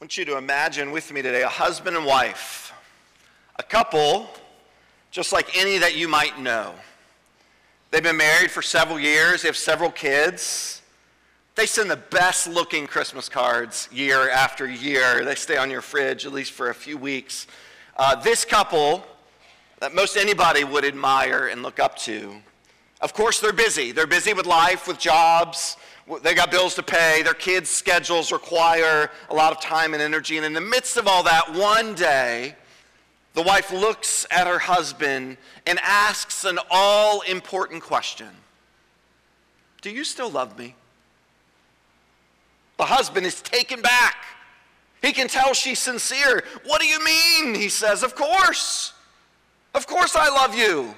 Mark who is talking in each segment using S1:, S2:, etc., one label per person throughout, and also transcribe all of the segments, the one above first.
S1: I want you to imagine with me today a husband and wife, a couple just like any that you might know. They've been married for several years, they have several kids. They send the best looking Christmas cards year after year. They stay on your fridge at least for a few weeks. Uh, this couple that most anybody would admire and look up to, of course, they're busy. They're busy with life, with jobs. They got bills to pay. Their kids' schedules require a lot of time and energy. And in the midst of all that, one day, the wife looks at her husband and asks an all important question Do you still love me? The husband is taken back. He can tell she's sincere. What do you mean? He says, Of course. Of course I love you.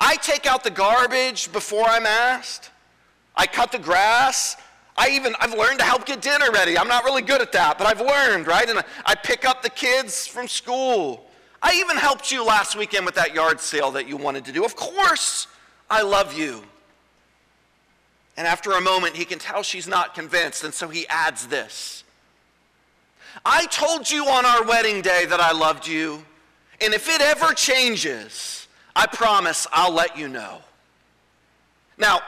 S1: I take out the garbage before I'm asked. I cut the grass. I even, I've learned to help get dinner ready. I'm not really good at that, but I've learned, right? And I pick up the kids from school. I even helped you last weekend with that yard sale that you wanted to do. Of course, I love you. And after a moment, he can tell she's not convinced, and so he adds this I told you on our wedding day that I loved you, and if it ever changes, I promise I'll let you know. Now,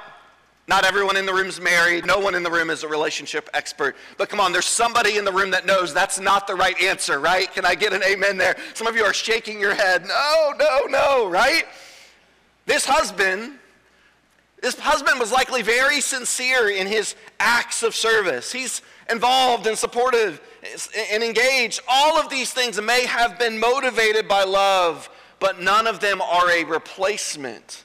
S1: not everyone in the room is married. No one in the room is a relationship expert. But come on, there's somebody in the room that knows that's not the right answer, right? Can I get an amen there? Some of you are shaking your head. No, no, no, right? This husband, this husband was likely very sincere in his acts of service. He's involved and supportive and engaged. All of these things may have been motivated by love, but none of them are a replacement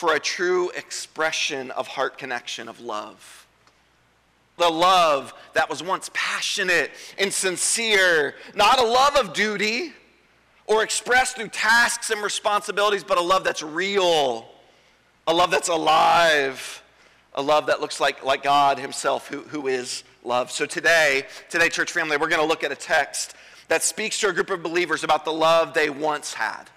S1: for a true expression of heart connection, of love. The love that was once passionate and sincere, not a love of duty or expressed through tasks and responsibilities, but a love that's real, a love that's alive, a love that looks like, like God Himself, who, who is love. So today, today, church family, we're going to look at a text that speaks to a group of believers about the love they once had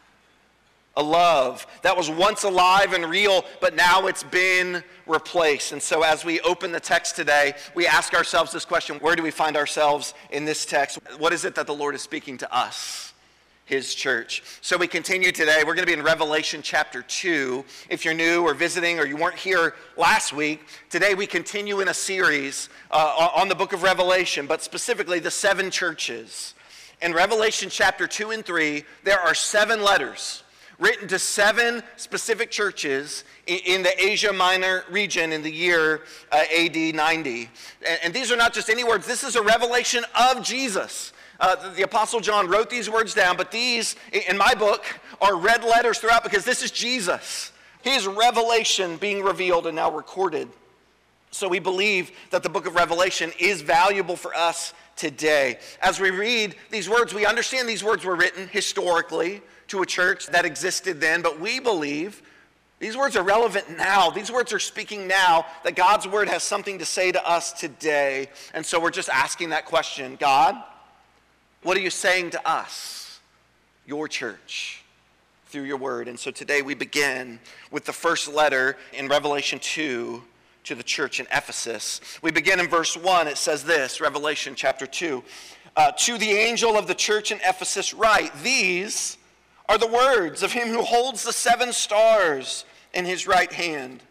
S1: a love that was once alive and real, but now it's been replaced. And so, as we open the text today, we ask ourselves this question Where do we find ourselves in this text? What is it that the Lord is speaking to us? His church. So we continue today. We're going to be in Revelation chapter 2. If you're new or visiting or you weren't here last week, today we continue in a series uh, on the book of Revelation, but specifically the seven churches. In Revelation chapter 2 and 3, there are seven letters written to seven specific churches in the Asia Minor region in the year uh, AD 90. And these are not just any words, this is a revelation of Jesus. Uh, the Apostle John wrote these words down, but these, in my book, are red letters throughout because this is Jesus. His revelation being revealed and now recorded. So we believe that the book of Revelation is valuable for us today. As we read these words, we understand these words were written historically to a church that existed then, but we believe these words are relevant now. These words are speaking now that God's word has something to say to us today. And so we're just asking that question God, what are you saying to us, your church, through your word? And so today we begin with the first letter in Revelation 2 to the church in Ephesus. We begin in verse 1. It says this Revelation chapter 2. Uh, to the angel of the church in Ephesus, write, These are the words of him who holds the seven stars in his right hand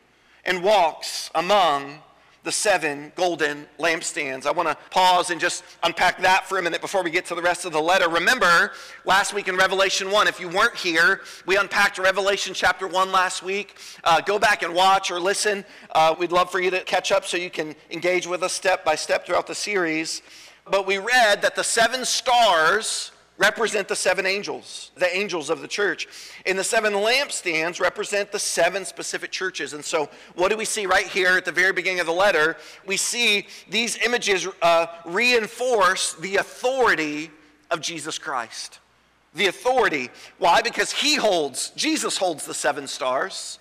S1: and walks among the seven golden lampstands. I want to pause and just unpack that for a minute before we get to the rest of the letter. Remember, last week in Revelation 1, if you weren't here, we unpacked Revelation chapter 1 last week. Uh, go back and watch or listen. Uh, we'd love for you to catch up so you can engage with us step by step throughout the series. But we read that the seven stars represent the seven angels, the angels of the church. And the seven lampstands represent the seven specific churches. And so, what do we see right here at the very beginning of the letter? We see these images uh, reinforce the authority of Jesus Christ. The authority. Why? Because he holds, Jesus holds the seven stars.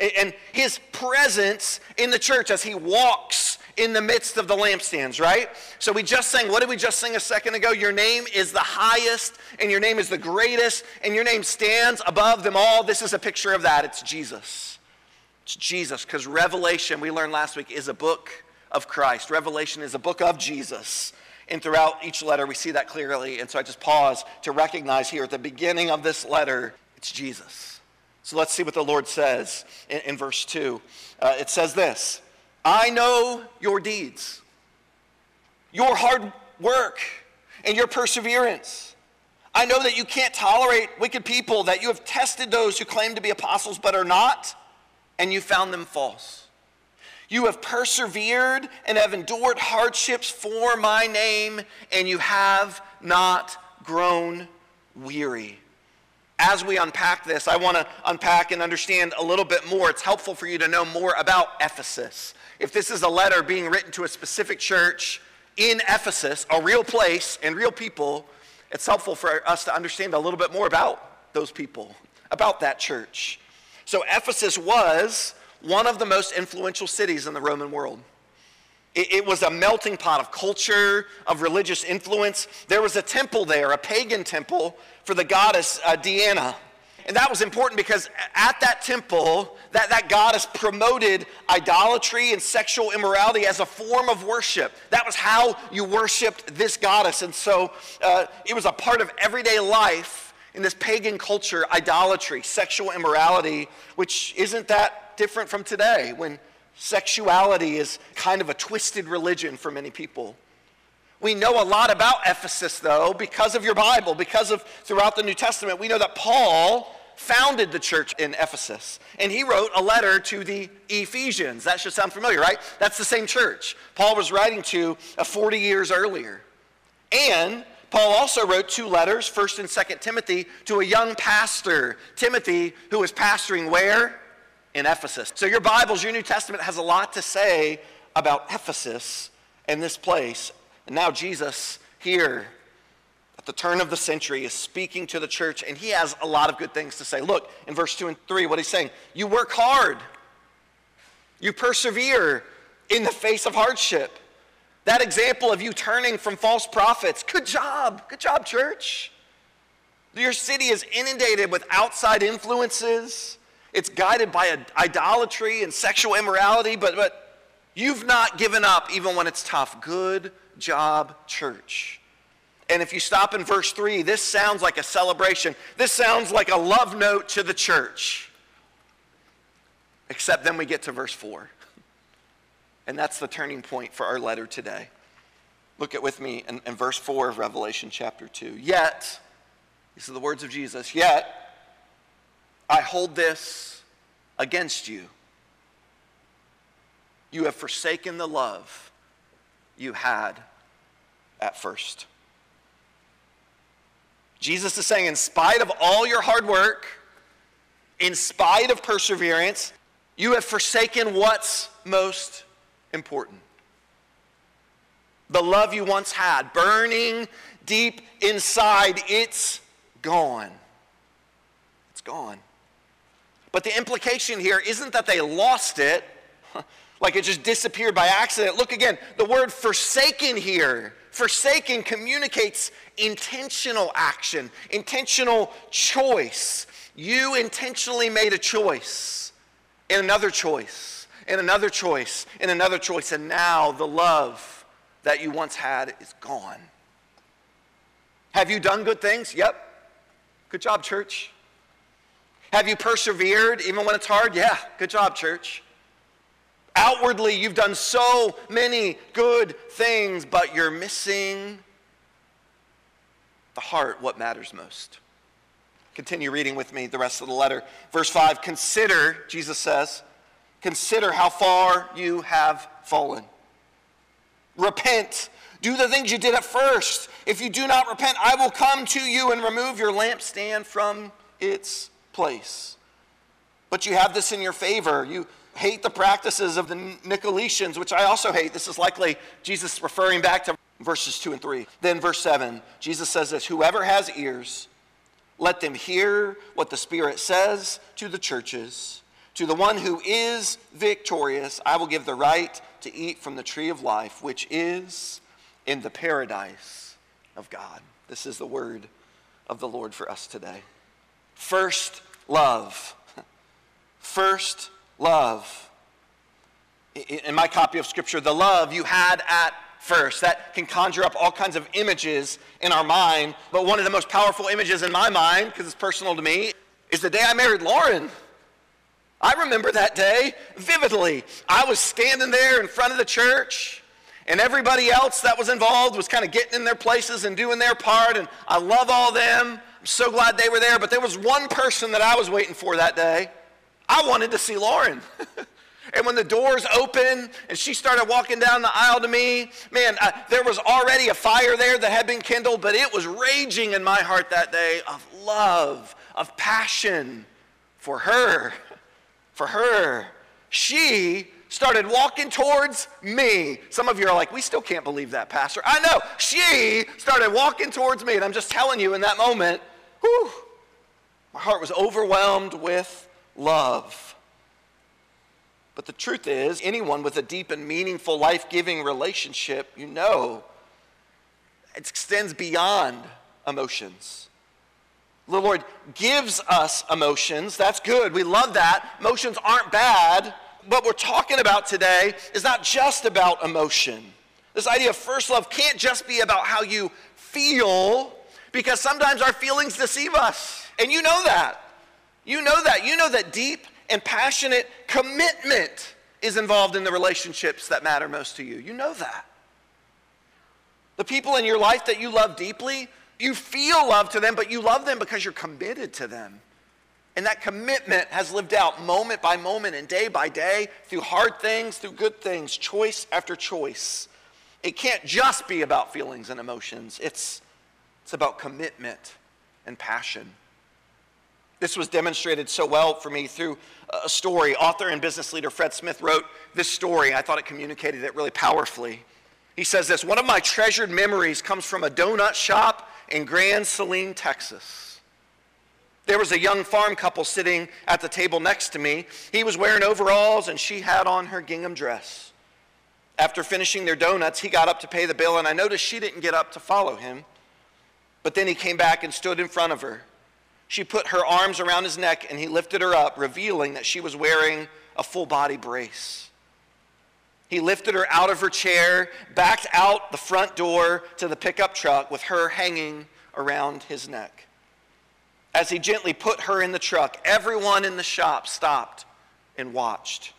S1: And his presence in the church as he walks in the midst of the lampstands, right? So we just sang, what did we just sing a second ago? Your name is the highest, and your name is the greatest, and your name stands above them all. This is a picture of that. It's Jesus. It's Jesus, because Revelation, we learned last week, is a book of Christ. Revelation is a book of Jesus. And throughout each letter, we see that clearly. And so I just pause to recognize here at the beginning of this letter, it's Jesus. So let's see what the Lord says in, in verse 2. Uh, it says this I know your deeds, your hard work, and your perseverance. I know that you can't tolerate wicked people, that you have tested those who claim to be apostles but are not, and you found them false. You have persevered and have endured hardships for my name, and you have not grown weary. As we unpack this, I want to unpack and understand a little bit more. It's helpful for you to know more about Ephesus if this is a letter being written to a specific church in Ephesus, a real place and real people, it's helpful for us to understand a little bit more about those people, about that church. So, Ephesus was one of the most influential cities in the Roman world. It, was a melting pot of culture, of religious influence. There was a temple there, a pagan temple for the goddess uh, Diana. And that was important because at that temple, that, that goddess promoted idolatry and sexual immorality as a form of worship. That was how you worshiped this goddess. And so uh, it was a part of everyday life in this pagan culture idolatry, sexual immorality, which isn't that different from today when sexuality is kind of a twisted religion for many people. We know a lot about Ephesus, though, because of your Bible, because of throughout the New Testament. We know that Paul founded the church in Ephesus, and he wrote a letter to the Ephesians. That should sound familiar, right? That's the same church Paul was writing to uh, 40 years earlier. And Paul also wrote two letters, 1st and 2nd Timothy, to a young pastor, Timothy, who was pastoring where? In Ephesus. So your Bibles, your New Testament has a lot to say about Ephesus and this place and now Jesus here at the turn of the century is speaking to the church, and he has a lot of good things to say. Look in verse 2 and 3 what he's saying. You work hard, you persevere in the face of hardship. That example of you turning from false prophets, good job, good job, church. Your city is inundated with outside influences. It's guided by idolatry and sexual immorality, but, but you've not given up even when it's tough. Good job, church. And if you stop in verse 3, this sounds like a celebration. This sounds like a love note to the church. Except then we get to verse 4. And that's the turning point for our letter today. Look at with me in, in verse 4 of Revelation chapter 2. Yet, these are the words of Jesus, yet I hold this against you. You have forsaken the love you had at first. Jesus is saying, in spite of all your hard work, in spite of perseverance, you have forsaken what's most important. The love you once had, burning deep inside, it's gone. It's gone. But the implication here isn't that they lost it like it just disappeared by accident. Look again, the word forsaken here. Forsaken communicates intentional action, intentional choice. You intentionally made a choice, and another choice, and another choice, and another choice, and now the love that you once had is gone. Have you done good things? Yep. Good job, church. Have you persevered even when it's hard? Yeah. Good job, church. Outwardly, you've done so many good things, but you're missing the heart, what matters most. Continue reading with me the rest of the letter. Verse 5 Consider, Jesus says, consider how far you have fallen. Repent. Do the things you did at first. If you do not repent, I will come to you and remove your lampstand from its place. But you have this in your favor. You hate the practices of the Nicolaitans, which I also hate. This is likely Jesus referring back to verses 2 and 3. Then, verse 7, Jesus says this Whoever has ears, let them hear what the Spirit says to the churches. To the one who is victorious, I will give the right to eat from the tree of life, which is in the paradise of God. This is the word of the Lord for us today. First love. First love. In my copy of Scripture, the love you had at first. That can conjure up all kinds of images in our mind. But one of the most powerful images in my mind, because it's personal to me, is the day I married Lauren. I remember that day vividly. I was standing there in front of the church, and everybody else that was involved was kind of getting in their places and doing their part, and I love all them. I'm so glad they were there, but there was one person that I was waiting for that day. I wanted to see Lauren. And when the doors opened and she started walking down the aisle to me, man, there was already a fire there that had been kindled, but it was raging in my heart that day of love, of passion for her. For her. She started walking towards me. Some of you are like, we still can't believe that, Pastor. I know. She started walking towards me, and I'm just telling you in that moment, whew, my heart was overwhelmed with love. But the truth is, anyone with a deep and meaningful, life giving relationship, you know, it extends beyond emotions. The Lord gives us emotions. That's good. We love that. Emotions aren't bad. What we're talking about today is not just about emotion. This idea of first love can't just be about how you feel, because sometimes our feelings deceive us. And you know that. You know that. You know that deep and passionate commitment is involved in the relationships that matter most to you. You know that. The people in your life that you love deeply, you feel love to them, but you love them because you're committed to them. And that commitment has lived out moment by moment and day by day through hard things, through good things, choice after choice. It can't just be about feelings and emotions, it's, it's about commitment and passion. This was demonstrated so well for me through a story. Author and business leader Fred Smith wrote this story. I thought it communicated it really powerfully. He says this One of my treasured memories comes from a donut shop in Grand Saline, Texas. There was a young farm couple sitting at the table next to me. He was wearing overalls and she had on her gingham dress. After finishing their donuts, he got up to pay the bill, and I noticed she didn't get up to follow him. But then he came back and stood in front of her. She put her arms around his neck and he lifted her up, revealing that she was wearing a full body brace. He lifted her out of her chair, backed out the front door to the pickup truck with her hanging around his neck. As he gently put her in the truck, everyone in the shop stopped and watched.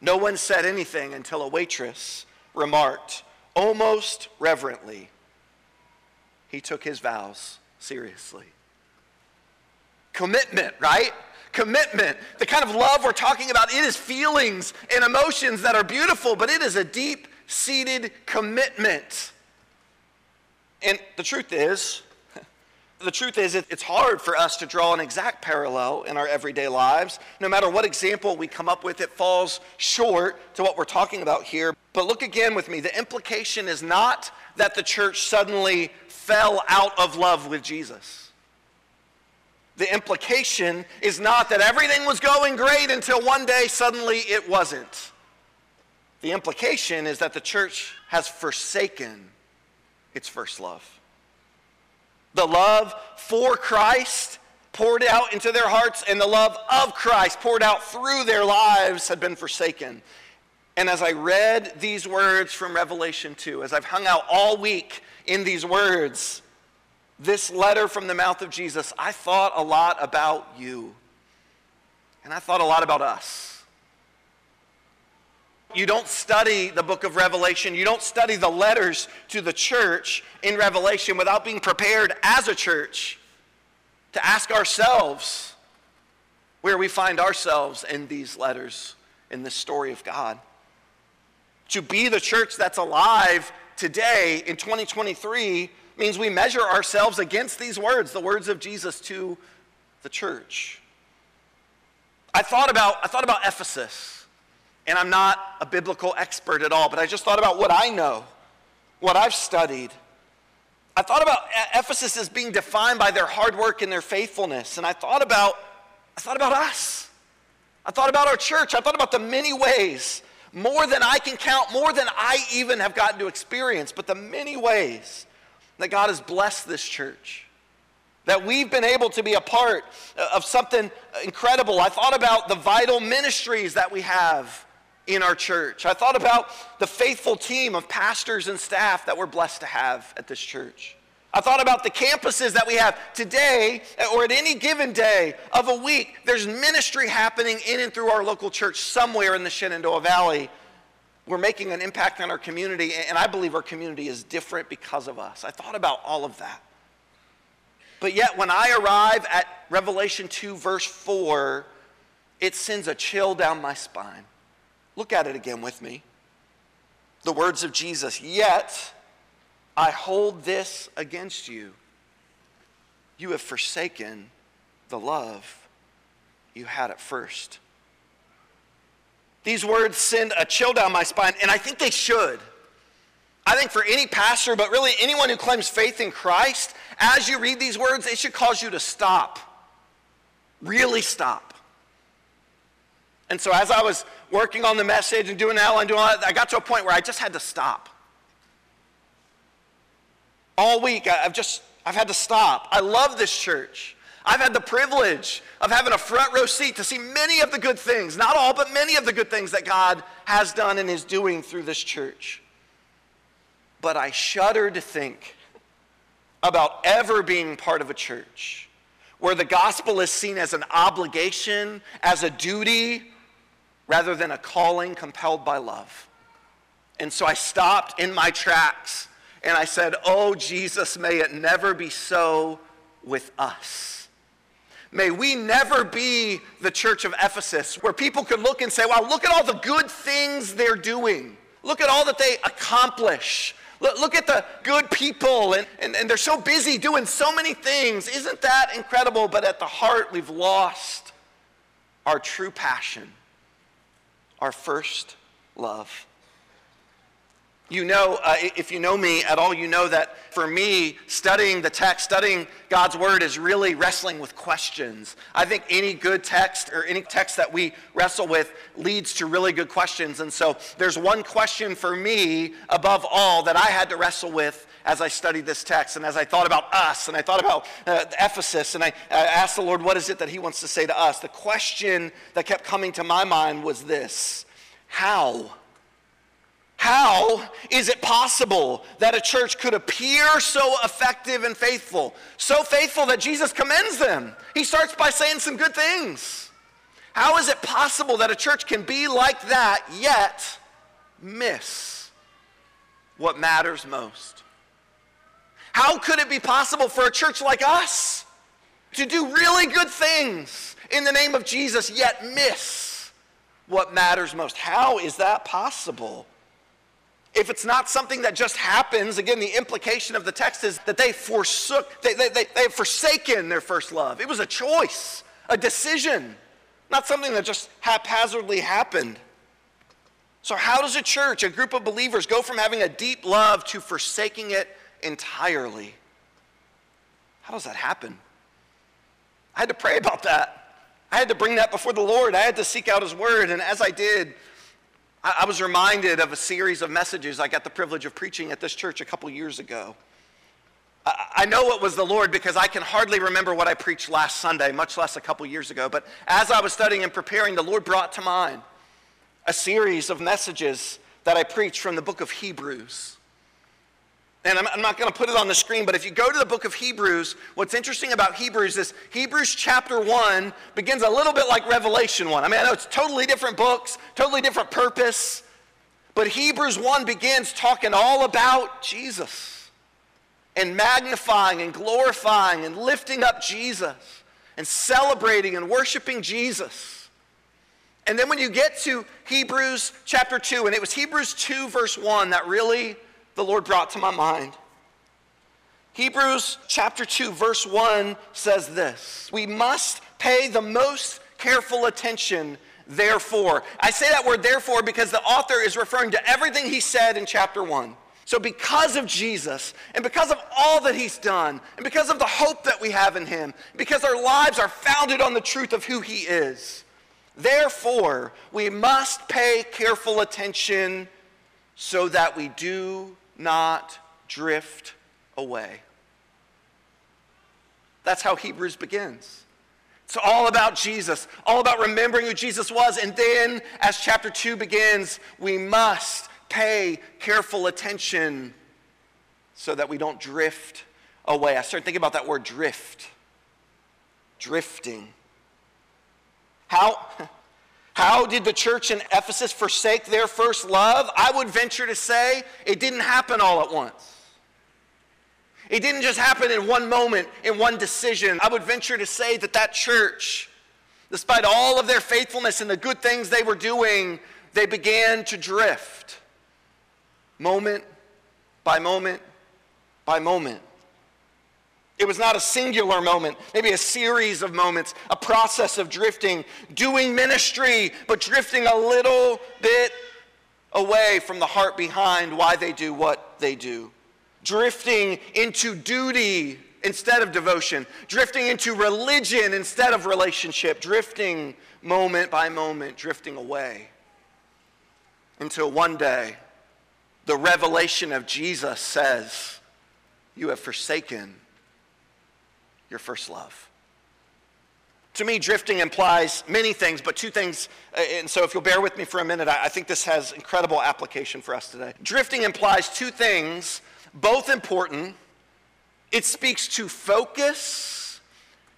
S1: No one said anything until a waitress remarked, almost reverently, he took his vows seriously commitment, right? Commitment. The kind of love we're talking about, it is feelings and emotions that are beautiful, but it is a deep seated commitment. And the truth is, the truth is, it's hard for us to draw an exact parallel in our everyday lives. No matter what example we come up with, it falls short to what we're talking about here. But look again with me. The implication is not that the church suddenly fell out of love with Jesus the implication is not that everything was going great until one day suddenly it wasn't. The implication is that the church has forsaken its first love. The love for Christ poured out into their hearts, and the love of Christ poured out through their lives had been forsaken. And as I read these words from Revelation 2, as I've hung out all week in these words, this letter from the mouth of Jesus, I thought a lot about you. And I thought a lot about us. You don't study the book of Revelation, you don't study the letters to the church in Revelation without being prepared as a church to ask ourselves where we find ourselves in these letters, in this story of God. To be the church that's alive today in 2023 means we measure ourselves against these words, the words of Jesus to the church. I thought about, I thought about Ephesus, and I'm not a biblical expert at all, but I just thought about what I know, what I've studied. I thought about Ephesus as being defined by their hard work and their faithfulness, and I thought about, I thought about us. I thought about our church. I thought about the many ways, more than I can count, more than I even have gotten to experience, but the many ways that God has blessed this church that we've been able to be a part of something incredible. I thought about the vital ministries that we have in our church. I thought about the faithful team of pastors and staff that we're blessed to have at this church. I thought about the campuses that we have today or at any given day of a week. There's ministry happening in and through our local church somewhere in the Shenandoah Valley. We're making an impact on our community, and I believe our community is different because of us. I thought about all of that. But yet, when I arrive at Revelation 2, verse 4, it sends a chill down my spine. Look at it again with me. The words of Jesus, yet I hold this against you. You have forsaken the love you had at first. These words send a chill down my spine, and I think they should. I think for any pastor, but really anyone who claims faith in Christ, as you read these words, it should cause you to stop. Really stop. And so as I was working on the message and doing that and doing all that, I got to a point where I just had to stop. All week, I've just, I've had to stop. I love this church. I've had the privilege of having a front row seat to see many of the good things, not all, but many of the good things that God has done and is doing through this church. But I shudder to think about ever being part of a church where the gospel is seen as an obligation, as a duty, rather than a calling compelled by love. And so I stopped in my tracks and I said, Oh, Jesus, may it never be so with us. May we never be the church of Ephesus where people could look and say, Wow, look at all the good things they're doing. Look at all that they accomplish. Look, look at the good people, and, and, and they're so busy doing so many things. Isn't that incredible? But at the heart, we've lost our true passion, our first love. You know, uh, if you know me at all, you know that for me, studying the text, studying God's word is really wrestling with questions. I think any good text or any text that we wrestle with leads to really good questions. And so there's one question for me above all that I had to wrestle with as I studied this text and as I thought about us and I thought about uh, Ephesus and I uh, asked the Lord, what is it that He wants to say to us? The question that kept coming to my mind was this How? How is it possible that a church could appear so effective and faithful? So faithful that Jesus commends them. He starts by saying some good things. How is it possible that a church can be like that yet miss what matters most? How could it be possible for a church like us to do really good things in the name of Jesus yet miss what matters most? How is that possible? If it's not something that just happens, again, the implication of the text is that they forsook, they, they, they, they have forsaken their first love. It was a choice, a decision, not something that just haphazardly happened. So, how does a church, a group of believers, go from having a deep love to forsaking it entirely? How does that happen? I had to pray about that. I had to bring that before the Lord. I had to seek out His Word. And as I did, I, was reminded of a series of messages I got the privilege of preaching at this church a couple years ago. I know it was the Lord because I can hardly remember what I preached last Sunday, much less a couple years ago. But as I was studying and preparing, the Lord brought to mind a series of messages that I preached from the book of Hebrews. And I'm, not going to put it on the screen, but if you go to the book of Hebrews, what's interesting about Hebrews is Hebrews chapter 1 begins a little bit like Revelation 1. I mean, I know it's totally different books, totally different purpose, But Hebrews 1 begins talking all about Jesus and magnifying and glorifying and lifting up Jesus and celebrating and worshiping Jesus. And then when you get to Hebrews chapter 2, and it was Hebrews 2, verse 1 that really the Lord brought to my mind. Hebrews chapter 2, verse 1 says this We must pay the most careful attention, therefore. I say that word therefore because the author is referring to everything he said in chapter 1. So, because of Jesus, and because of all that He's done, and because of the hope that we have in Him, because our lives are founded on the truth of who He is, therefore, we must pay careful attention so that we do not drift away. That's how Hebrews begins. It's all about Jesus, all about remembering who Jesus was. And then, as chapter 2 begins, we must pay careful attention so that we don't drift away. I started thinking about that word drift. Drifting. How, how did the church in Ephesus forsake their first love? I would venture to say it didn't happen all at once. It didn't just happen in one moment, in one decision. I would venture to say that that church, despite all of their faithfulness and the good things they were doing, they began to drift moment by moment by moment. It was not a singular moment, maybe a series of moments, a process of drifting, doing ministry, but drifting a little bit away from the heart behind why they do what they do. Drifting into duty instead of devotion, drifting into religion instead of relationship, drifting moment by moment, drifting away. Until one day, the revelation of Jesus says, You have forsaken your first love. To me, drifting implies many things, but two things. Uh, and so, if you'll bear with me for a minute, I think this has incredible application for us today. Drifting implies two things, both important. It speaks to focus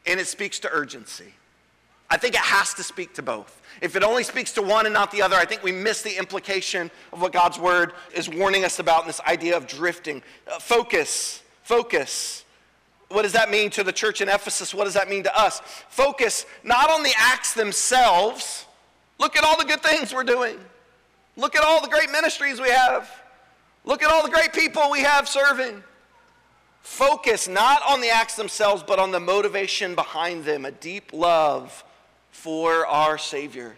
S1: and it speaks to urgency. I think it has to speak to both. If it only speaks to one and not the other, I think we miss the implication of what God's word is warning us about in this idea of drifting. Uh, focus, focus. What does that mean to the church in Ephesus? What does that mean to us? Focus not on the acts themselves. Look at all the good things we're doing. Look at all the great ministries we have. Look at all the great people we have serving. Focus not on the acts themselves, but on the motivation behind them, a deep love for our Savior.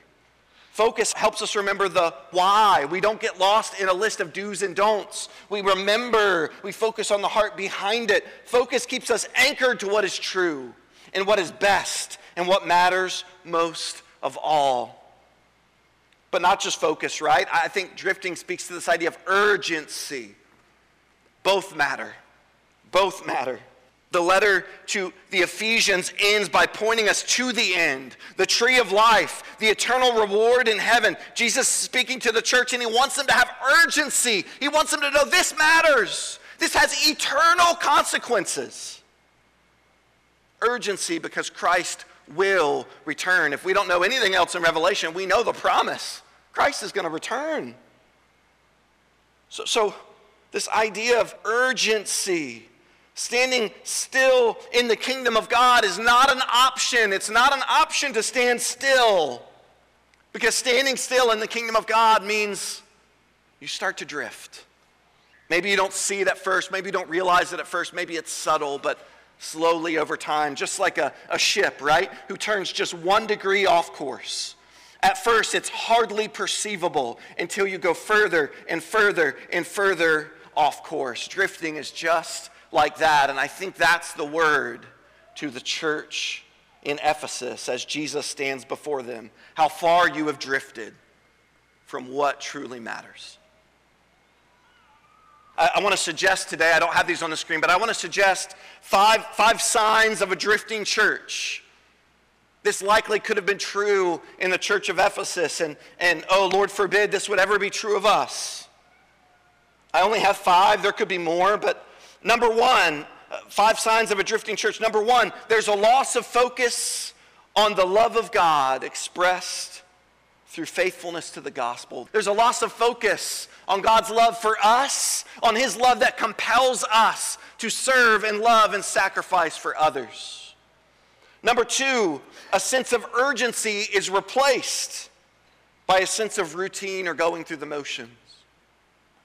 S1: Focus helps us remember the why. We don't get lost in a list of do's and don'ts. We remember, we focus on the heart behind it. Focus keeps us anchored to what is true and what is best and what matters most of all. But not just focus, right? I think drifting speaks to this idea of urgency. Both matter. Both matter. The letter to the Ephesians ends by pointing us to the end, the tree of life, the eternal reward in heaven. Jesus speaking to the church and he wants them to have urgency. He wants them to know this matters. This has eternal consequences. Urgency because Christ will return. If we don't know anything else in Revelation, we know the promise. Christ is going to return. So, so this idea of urgency Standing still in the kingdom of God is not an option. It's not an option to stand still. Because standing still in the kingdom of God means you start to drift. Maybe you don't see it at first. Maybe you don't realize it at first. Maybe it's subtle, but slowly over time, just like a, a ship, right? Who turns just one degree off course. At first, it's hardly perceivable until you go further and further and further off course. Drifting is just like that. And I think that's the word to the church in Ephesus as Jesus stands before them. How far you have drifted from what truly matters. I, I want to suggest today, I don't have these on the screen, but I want to suggest five, five signs of a drifting church. This likely could have been true in the church of Ephesus, and, and oh, Lord forbid this would ever be true of us. I only have five, there could be more, but Number one, uh, five signs of a drifting church. Number one, there's a loss of focus on the love of God expressed through faithfulness to the gospel. There's a loss of focus on God's love for us, on His love that compels us to serve and love and sacrifice for others. Number two, a sense of urgency is replaced by a sense of routine or going through the motions.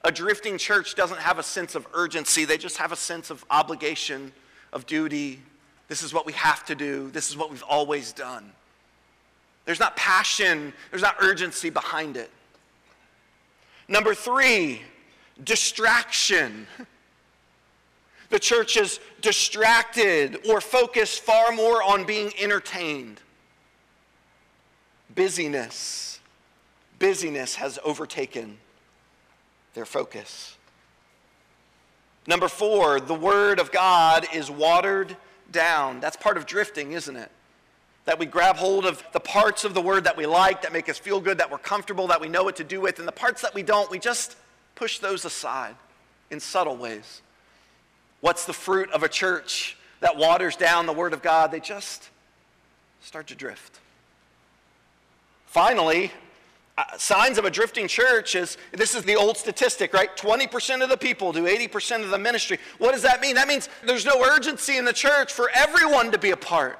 S1: A drifting church doesn't have a sense of urgency, they just have a sense of obligation, of duty. This is what we have to do, this is what we've always done. There's not passion, there's not urgency behind it. Number three, distraction. The church is distracted or focused far more on being entertained. Busyness. Busyness has overtaken their focus. Number four, the Word of God is watered down. That's part of drifting, isn't it? that we grab hold of the parts of the word that we like, that make us feel good, that we're comfortable, that we know what to do with, and the parts that we don't, we just push those aside in subtle ways. What's the fruit of a church that waters down the word of God? They just start to drift. Finally, uh, signs of a drifting church is this is the old statistic, right? 20% of the people do 80% of the ministry. What does that mean? That means there's no urgency in the church for everyone to be a part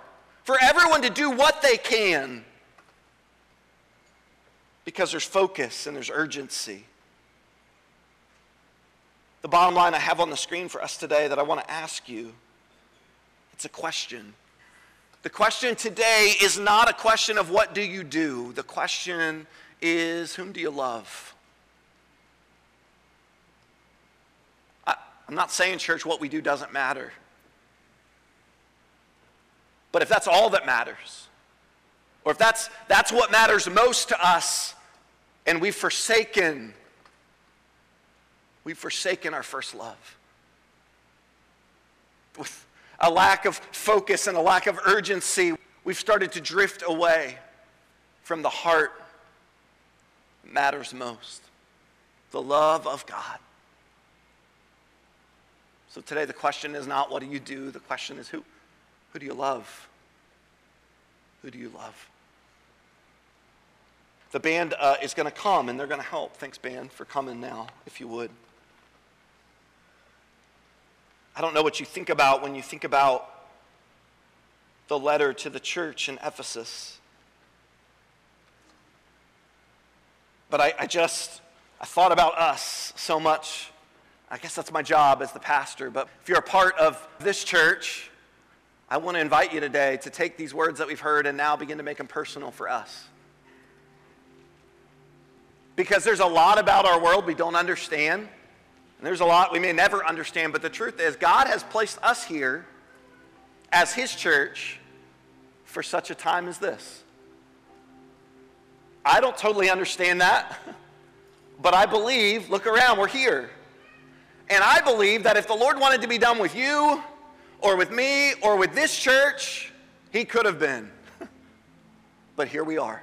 S1: for everyone to do what they can because there's focus and there's urgency. The bottom line I have on the screen for us today that I want to ask you it's a question. The question today is not a question of what do you do. The question is whom do you love? I, am not saying, church, what we do doesn't matter. But if that's all that matters, or if that's, that's what matters most to us, and we've forsaken, we've forsaken our first love. With a lack of focus and a lack of urgency, we've started to drift away from the heart matters most the love of God. So today, the question is not what do you do, the question is who. Who do you love? Who do you love? The band uh, is going to come and they're going to help. Thanks, band, for coming now, if you would. I don't know what you think about when you think about the letter to the church in Ephesus. But I, I just, I thought about us so much. I guess that's my job as the pastor. But if you're a part of this church, I want to invite you today to take these words that we've heard and now begin to make them personal for us. Because there's a lot about our world we don't understand, and there's a lot we may never understand, but the truth is, God has placed us here as His church for such a time as this. I don't totally understand that, but I believe, look around, we're here. And I believe that if the Lord wanted to be done with you, or with me or with this church, he could have been. but here we are.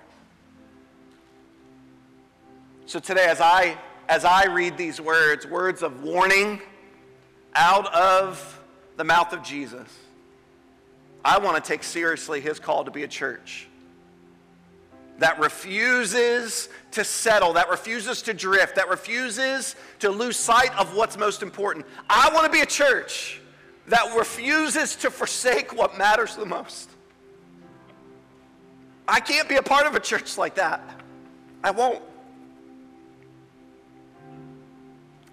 S1: So today, as I, as I read these words, words of warning out of the mouth of Jesus, I want to take seriously his call to be a church that refuses to settle, that refuses to drift, that refuses to lose sight of what's most important. I want to be a church that refuses to forsake what matters the most. I can't be a part of a church like that. I won't.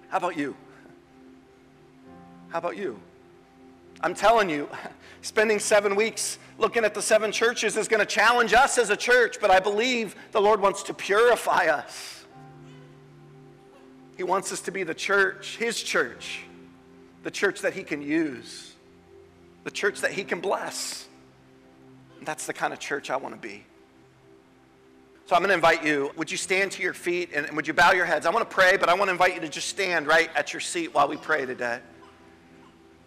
S1: How about you? How about you? I'm telling you, spending seven weeks looking at the seven churches is going to challenge us as a church, but I believe the Lord wants to purify us. He wants us to be the church, His church, the church that He can use, the church that He can bless. And that's the kind of church I want to be. So I'm going to invite you, would you stand to your feet and, and would you bow your heads? I want to pray, but I want to invite you to just stand right at your seat while we pray today.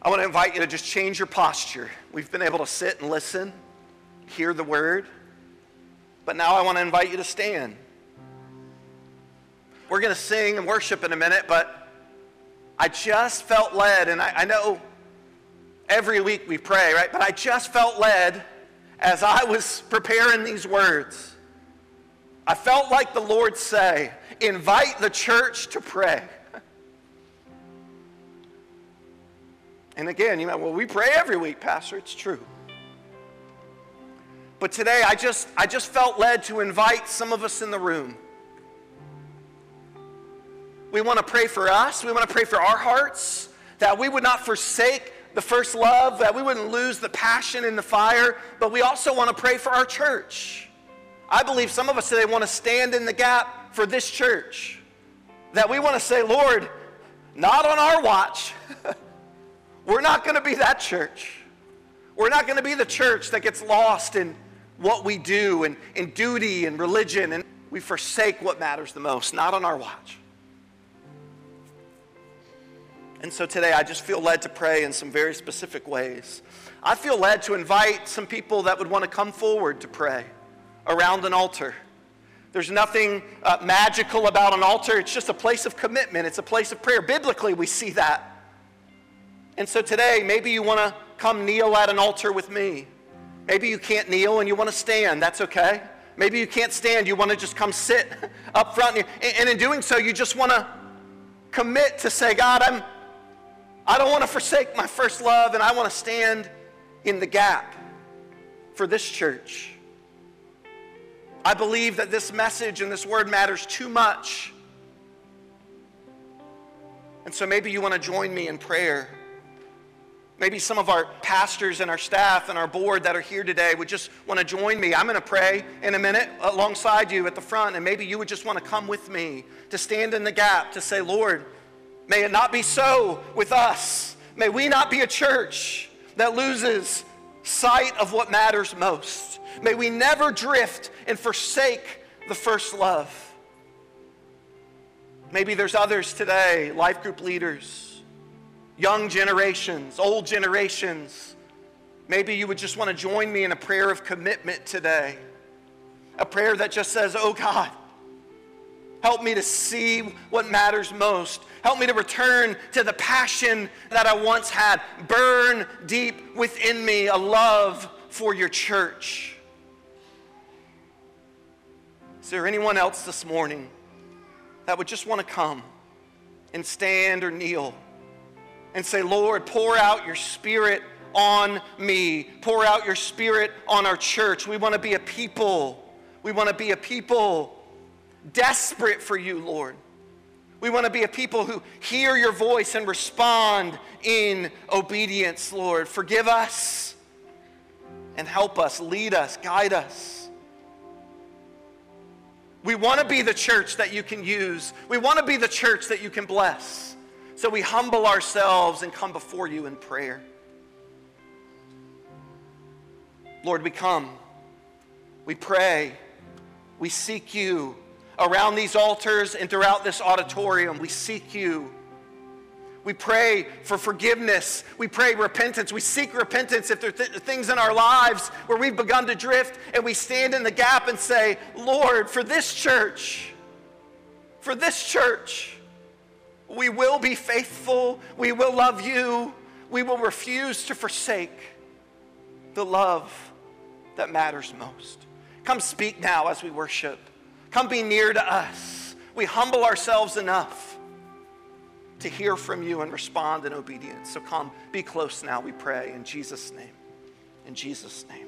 S1: I want to invite you to just change your posture. We've been able to sit and listen, hear the word, but now I want to invite you to stand. We're going to sing and worship in a minute, but I just felt led, and I, I know every week we pray, right? But I just felt led as I was preparing these words I felt like the Lord say, invite the church to pray. And again, you know, well, we pray every week, Pastor. It's true. But today, I just, I just felt led to invite some of us in the room. We want to pray for us. We want to pray for our hearts that we would not forsake the first love, that we wouldn't lose the passion and the fire, but we also want to pray for our church. I believe some of us today want to stand in the gap for this church. That we want to say, Lord, not on our watch. We're not going to be that church. We're not going to be the church that gets lost in what we do and in duty and religion, and we forsake what matters the most, not on our watch. And so today I just feel led to pray in some very specific ways. I feel led to invite some people that would want to come forward to pray around an altar. There's nothing uh, magical about an altar. It's just a place of commitment. It's a place of prayer. Biblically, we see that. And so today, maybe you want to come kneel at an altar with me. Maybe you can't kneel and you want to stand. That's okay. Maybe you can't stand. You want to just come sit up front. And in doing so, you just want to commit to say, God, I'm, I don't want to forsake my first love, and I want to stand in the gap for this church. I believe that this message and this word matters too much. And so maybe you want to join me in prayer. Maybe some of our pastors and our staff and our board that are here today would just want to join me. I'm going to pray in a minute alongside you at the front, and maybe you would just want to come with me to stand in the gap to say, Lord, May it not be so with us. May we not be a church that loses sight of what matters most. May we never drift and forsake the first love. Maybe there's others today, life group leaders, young generations, old generations. Maybe you would just want to join me in a prayer of commitment today. A prayer that just says, Oh God, help me to see what matters most. Help me to return to the passion that I once had. Burn deep within me a love for your church. Is there anyone else this morning that would just want to come and stand or kneel and say, Lord, pour out your spirit on me, pour out your spirit on our church? We want to be a people. We want to be a people desperate for you, Lord. We want to be a people who hear your voice and respond in obedience, Lord. Forgive us and help us, lead us, guide us. We want to be the church that you can use. We want to be the church that you can bless. So we humble ourselves and come before you in prayer. Lord, we come, we pray, we seek you around these altars and throughout this auditorium. We seek you. We pray for forgiveness. We pray repentance. We seek repentance if there are th- things in our lives where we've begun to drift and we stand in the gap and say, Lord, for this church, for this church, we will be faithful. We will love you. We will refuse to forsake the love that matters most. Come speak now as we worship. Come be near to us. We humble ourselves enough to hear from you and respond in obedience. So come, be close now, we pray, in Jesus' name. In Jesus' name.